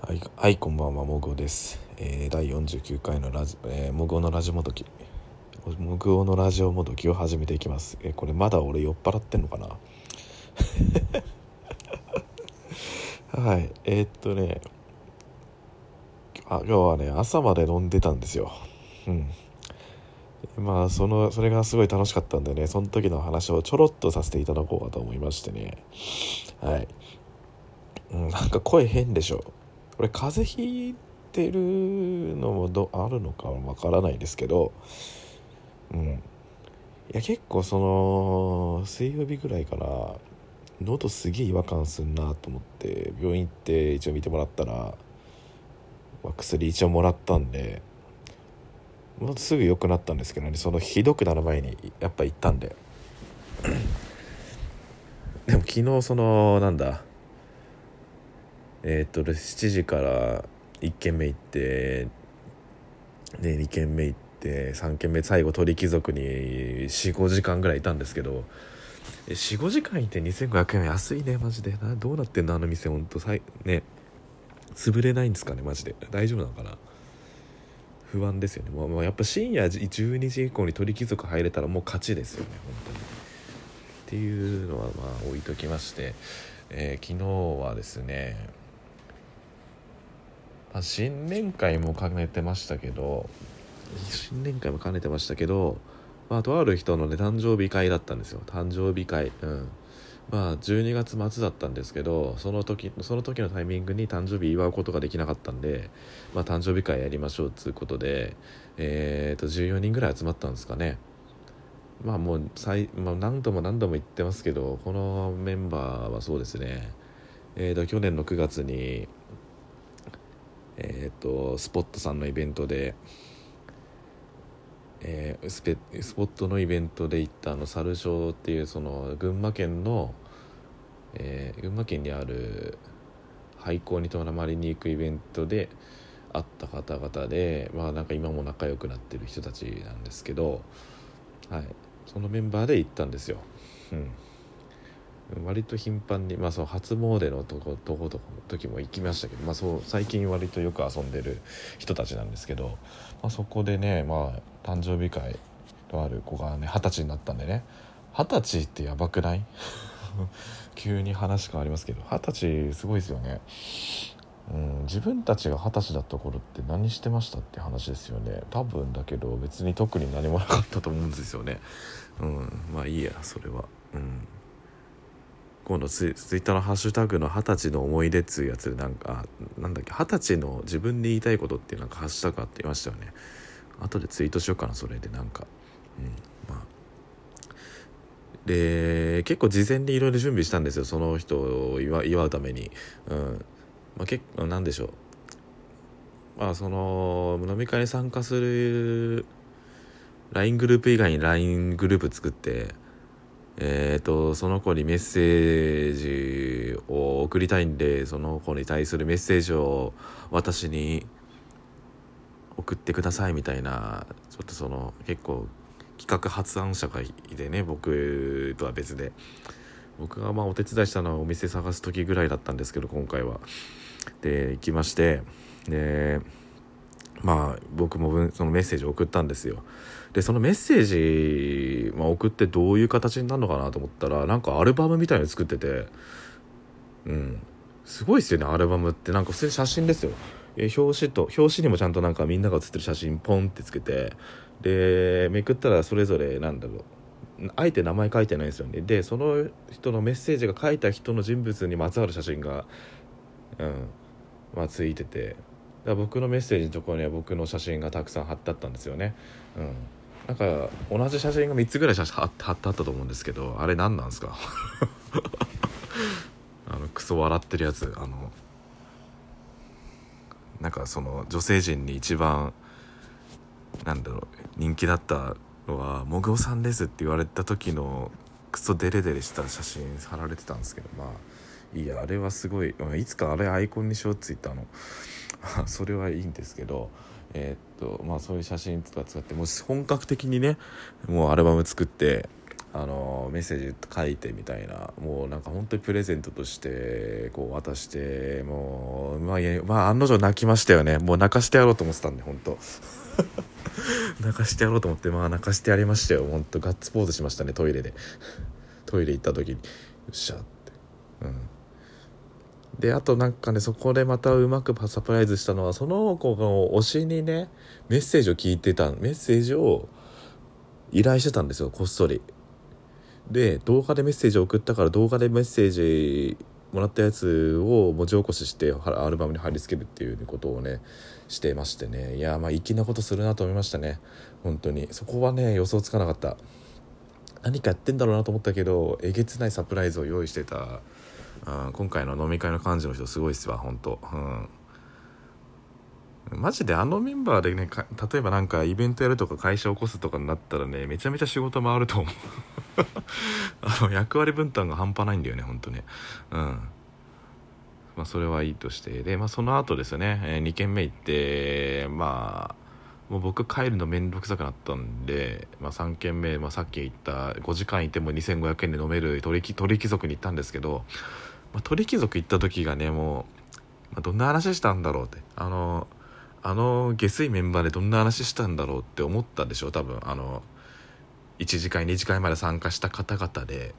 はい、はい、こんばんは、もぐおです。えー、第49回のラジ、えー、もぐおのラジオもどき。もぐおのラジオもどきを始めていきます。えーこれまだ俺酔っ払ってんのかな？はい、えー、っとね、あ、今日はね、朝まで飲んでたんですよ。うん。まあ、その、それがすごい楽しかったんでね、その時の話をちょろっとさせていただこうかと思いましてね。はい。うん、なんか声変でしょ。俺風邪ひいてるのもどあるのかわからないですけどうん。いや結構その水曜日ぐらいから喉すげえ違和感すんなと思って病院行って一応見てもらったら、まあ薬一応もらったんでもうすぐ良くなったんですけどねそのひどくなる前にやっぱ行ったんで。でも昨日そのなんだえーと7時から1軒目行ってで2軒目行って3軒目最後鳥貴族に45時間ぐらいいたんですけど45時間いて2500円安いねマジで。などうなってんのあの店ほんと。さいね。潰れないんですかねマジで。大丈夫なのかな。不安ですよね。もうもうやっぱ深夜12時以降に鳥貴族入れたらもう勝ちですよね本当に。っていうのはまあ置いときまして、えー昨日はですね新年会も兼ねてましたけど新年会も兼ねてましたけど、まあ、とある人のね誕生日会だったんですよ。誕生日会。うん。まあ12月末だったんですけどその時その時のタイミングに誕生日祝うことができなかったんで、まあ、誕生日会やりましょうっつうことでえー、と14人ぐらい集まったんですかね。まあもう最、まあ、何度も何度も言ってますけどこのメンバーはそうですね。えー、と去年の9月にえー、とスポットさんのイベントで、えースペスポットのイベントで行ったあの猿シっていうその群馬県の、えー群馬県にある廃校に泊まりに行くイベントで会った方々でまあなんか今も仲良くなってる人たちなんですけど、はい、そのメンバーで行ったんですよ。うん割と頻繁に、まあ、その初詣のとことこと時も行きましたけど、まあ、そう最近割とよく遊んでる人たちなんですけど、まあ、そこでね、まあ、誕生日会とある子がね二十歳になったんでね二十歳ってやばくない？急に話変わりますけど二十歳すごいですよね。うん、自分たちが二十歳だった頃って何してましたって話ですよね。多分だけど別に特に何もなかったと思うんですよね。うんまあいいやそれは。うん。今度ツイツイッターのハッシュタグの二十歳の思い出っつうやつでなんかなんだっけ二十歳の自分で言いたいことっていうなんかハッシュタグあっていましたよね。後でツイートしようかなそれでなんか。うんまあ。で結構事前にいろいろ準備したんですよその人を祝祝うために。うん。まあ結構なんでしょう。まあその飲み会に参加する LINE グループ以外に LINE グループ作ってえー、とその子にメッセージを送りたいんでその子に対するメッセージを私に送ってくださいみたいなちょっとその結構企画発案者がいてね僕とは別で僕がまあお手伝いしたのはお店探す時ぐらいだったんですけど今回は。で行きましてでまあ僕もそのメッセージを送ったんですよ。でそのメッセージ、まあ、送ってどういう形になるのかなと思ったらなんかアルバムみたいの作っててうん。すごいですよねアルバムって。なんか普通に写真ですよ。え表紙と表紙にもちゃんとなんかみんなが写ってる写真ポンってつけてでめくったらそれぞれなんだろう。あえて名前書いてないんですよね。でその人のメッセージが書いた人の人物にまつわる写真がうんまあついてて。だ僕のメッセージのところには僕の写真がたくさん貼ってあったんですよね。うん。なんか同じ写真が3つぐらい写真貼って貼ってあったと思うんですけどあれ何なんですか？あのクソ笑ってるやつあのなんかその女性陣に一番なんだろう人気だったのは「もぐおさんです」って言われた時のクソデレデレした写真貼られてたんですけどまあいやあれはすごい。いつかあれアイコンにしようって言ったの。それはいいんですけどえーっとまあそういう写真とか使ってもう本格的にねもうアルバム作ってあのメッセージ書いてみたいなもうなんか本当にプレゼントとしてこう渡してもうまあ、まあ、案の定泣きましたよね。もう泣かしてやろうと思ってたんで本当。泣かしてやろうと思ってまあ泣かしてやりましたよ。本当ガッツポーズしましたねトイレで。トイレ行った時に。よっしゃって。うん。であとなんかねそこでまたうまくサプライズしたのはその子の推しにねメッセージを聞いてたメッセージを依頼してたんですよこっそり。で動画でメッセージを送ったから動画でメッセージもらったやつを文字起こししてアルバムに貼り付けるっていうことをねしてましてね。いやまあ粋なことするなと思いましたね。本当に。そこはね予想つかなかった。何かやってんだろうなと思ったけどえげつないサプライズを用意してたあ今回の飲み会の幹事の人すごいっすわ本当うん。マジであのメンバーでね例えばなんかイベントやるとか会社起こすとかになったらねめちゃめちゃ仕事回ると思う。あの役割分担が半端ないんだよねほんとね。うん。まあそれはいいとして。でまあその後ですね、えー、2軒目行ってまあもう僕帰るの面倒くさくなったんで、まあ、3軒目、まあ、さっき言った5時間いても2500円で飲める鳥貴族に行ったんですけど、まあ、鳥貴族行った時がねもう、まあ、どんな話したんだろうって。あのあの下水メンバーでどんな話したんだろうって思ったでしょ多分。あの1次会2次会まで参加した方々で、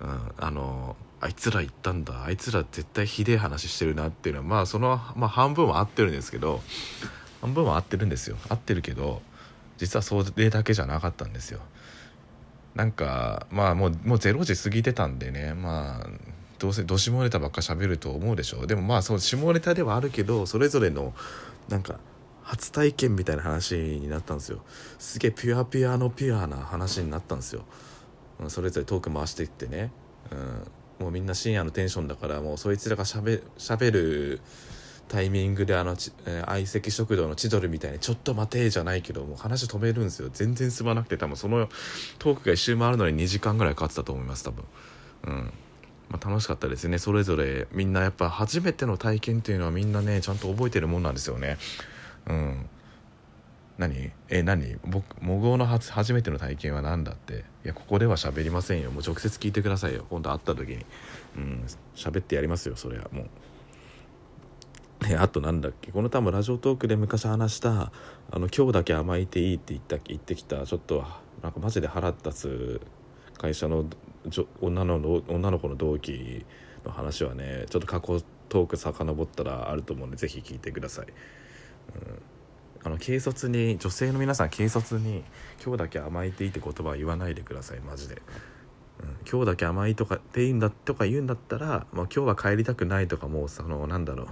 うん、あのあいつら行ったんだ。あいつら絶対ひでえ話してるなっていうのはまあその、まあ、半分は合ってるんですけど半分は合ってるんですよ。合ってるけど実はそれだけじゃなかったんですよ。なんかまあもうもう0時過ぎてたんでねまあどうせど下ネタばっか喋ると思うでしょでもまあその下ネタではあるけどそれぞれのなんか初体験みたいな話になったんですよ。すげえピュアピュアのピュアな話になったんですよ。それぞれトーク回していってね、うん、もうみんな深夜のテンションだからもうそいつらがしゃべるタイミングであの相席食堂の千鳥みたいに「ちょっと待て」じゃないけどもう話止めるんですよ。全然進まなくて多分そのトークが一周回るのに2時間ぐらいかかってたと思います多分。うん。まあ、楽しかったですね。それぞれみんなやっぱ初めての体験っていうのはみんなねちゃんと覚えてるもんなんですよね。うん。何？え何？僕模倣の初初めての体験は何だって。いやここでは喋りませんよ。もう直接聞いてくださいよ。今度会った時に。うん。喋ってやりますよそれはもう。えあとなんだっけ？この多分ラジオトークで昔話した「あの今日だけ甘えていい」って言った言ってきたちょっとなんかマジで腹立つ会社の女の女の子の同期の話はねちょっと過去トーク遡ったらあると思うんで是非聞いてください。うん。あの軽率に女性の皆さん軽率に「今日だけ甘いていい」って言葉は言わないでください。マジで、うん、今日だけ甘いとかっていいんだとか言うんだったら、まあ、今日は帰りたくないとかもうそのなんだろ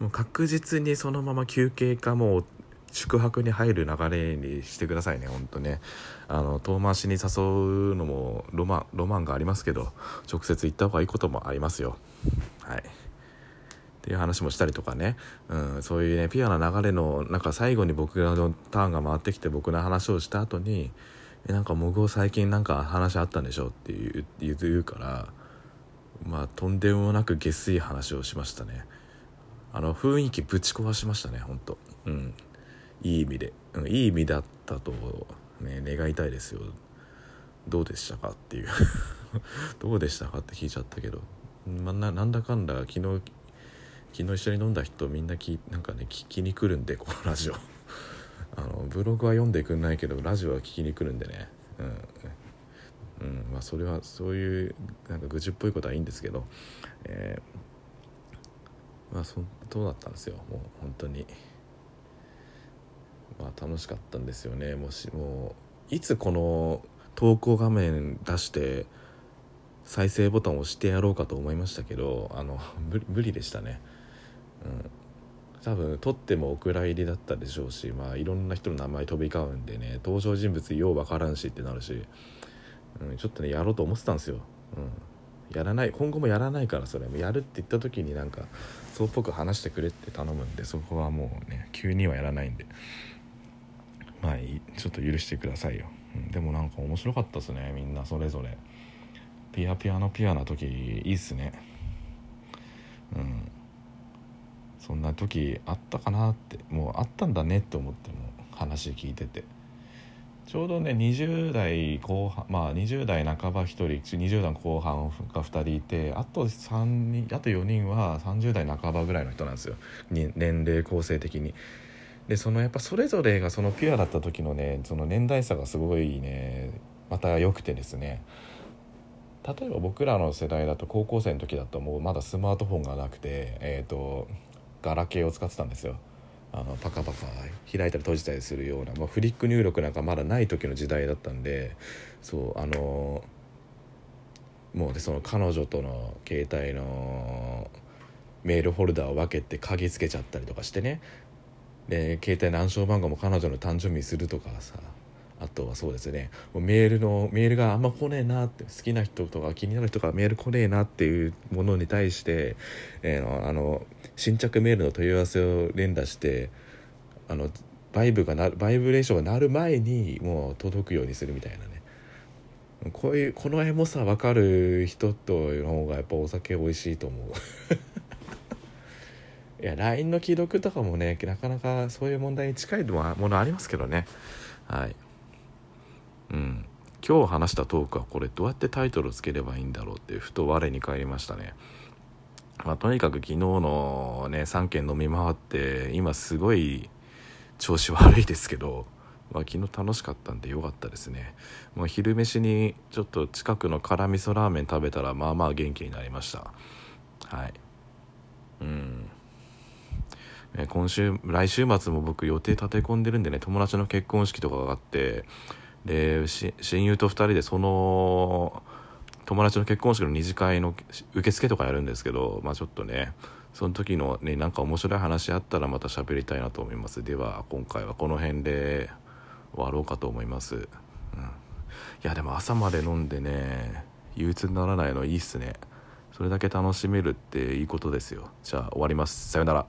う。もう確実にそのまま休憩かもう宿泊に入る流れにしてくださいねほんとね。あの遠回しに誘うのもロマンロマンがありますけど直接行った方がいいこともありますよ。はい。っていう話もしたりとかね、うん、そういうねピュアな流れのなんか最後に僕らのターンが回ってきて僕の話をした後に「えなんかもぐ最近なんか話あったんでしょ?」って言う言うからまあとんでもなく下水話をしましたね。あの雰囲気ぶち壊しましたねほんとうん。いい意味で、うん、いい意味だったとね願いたいですよ。どうでしたかっていう。どうでしたかって聞いちゃったけど、まあ、なんだかんだ昨日昨日一緒に飲んだ人みんなきなんかね聞きに来るんでこのラジオ。あのブログは読んでくんないけどラジオは聞きに来るんでね。うん、うん、まあそれはそういうなんか愚痴っぽいことはいいんですけど。えー、まあそそうだったんですよ。もう本当に。まあ楽しかったんですよね。もしもういつこの投稿画面出して再生ボタンを押してやろうかと思いましたけどあの 無理でしたね。うん、多分撮ってもお蔵入りだったでしょうし、まあ、いろんな人の名前飛び交うんでね登場人物よう分からんしってなるし、うん、ちょっとねやろうと思ってたんですよ、うん、やらない今後もやらないからそれ。やるって言った時になんかそうっぽく話してくれって頼むんでそこはもうね急にはやらないんで。まあちょっと許してくださいよ、うん、でもなんか面白かったですねみんなそれぞれ。ピアピアのピアな時いいっすね。うん。そんな時あったかなってもうあったんだねって思っても話聞いてて。ちょうどね20代後半まあ20代半ば1人20代後半が2人いてあと3人あと4人は30代半ばぐらいの人なんですよ。年齢構成的に。でそのやっぱそれぞれがそのピュアだった時のねその年代差がすごいねまた良くてですね。例えば僕らの世代だと高校生の時だともうまだスマートフォンがなくてえっ、ー、とガラケーを使ってたんですよ。あのパカパカ開いたり閉じたりするような、まあ、フリック入力なんかまだない時の時代だったんでそうあのもうでその彼女との携帯のメールホルダーを分けて鍵つけちゃったりとかしてねで携帯の暗証番号も彼女の誕生日にするとかさあとはそうですね。メールのメールがあんま来ねえなって好きな人とか気になる人がメール来ねえなっていうものに対して、えー、あの新着メールの問い合わせを連打してあのバイブがなバイブレーションが鳴る前にもう届くようにするみたいなね。こういうこのエモさ分かる人との方がやっぱお酒美味しいと思う。いや LINE の既読とかもねなかなかそういう問題に近いものありますけどね。はい。うん。今日話したトークはこれどうやってタイトルをつければいいんだろうってふと我に返りましたね。まあ、とにかく昨日のね3軒飲み回って今すごい調子悪いですけど、まあ、昨日楽しかったんでよかったですね。もう昼飯にちょっと近くの辛味噌ラーメン食べたらまあまあ元気になりました。はい。うん。今週来週末も僕予定立て込んでるんでね友達の結婚式とかがあってで親友と2人でその友達の結婚式の二次会の受付とかやるんですけどまあちょっとねその時のねなんか面白い話あったらまた喋りたいなと思います。では今回はこの辺で終わろうかと思います、うん、いやでも朝まで飲んでね憂鬱にならないのいいっすね。それだけ楽しめるっていいことですよ。じゃあ終わります。さよなら。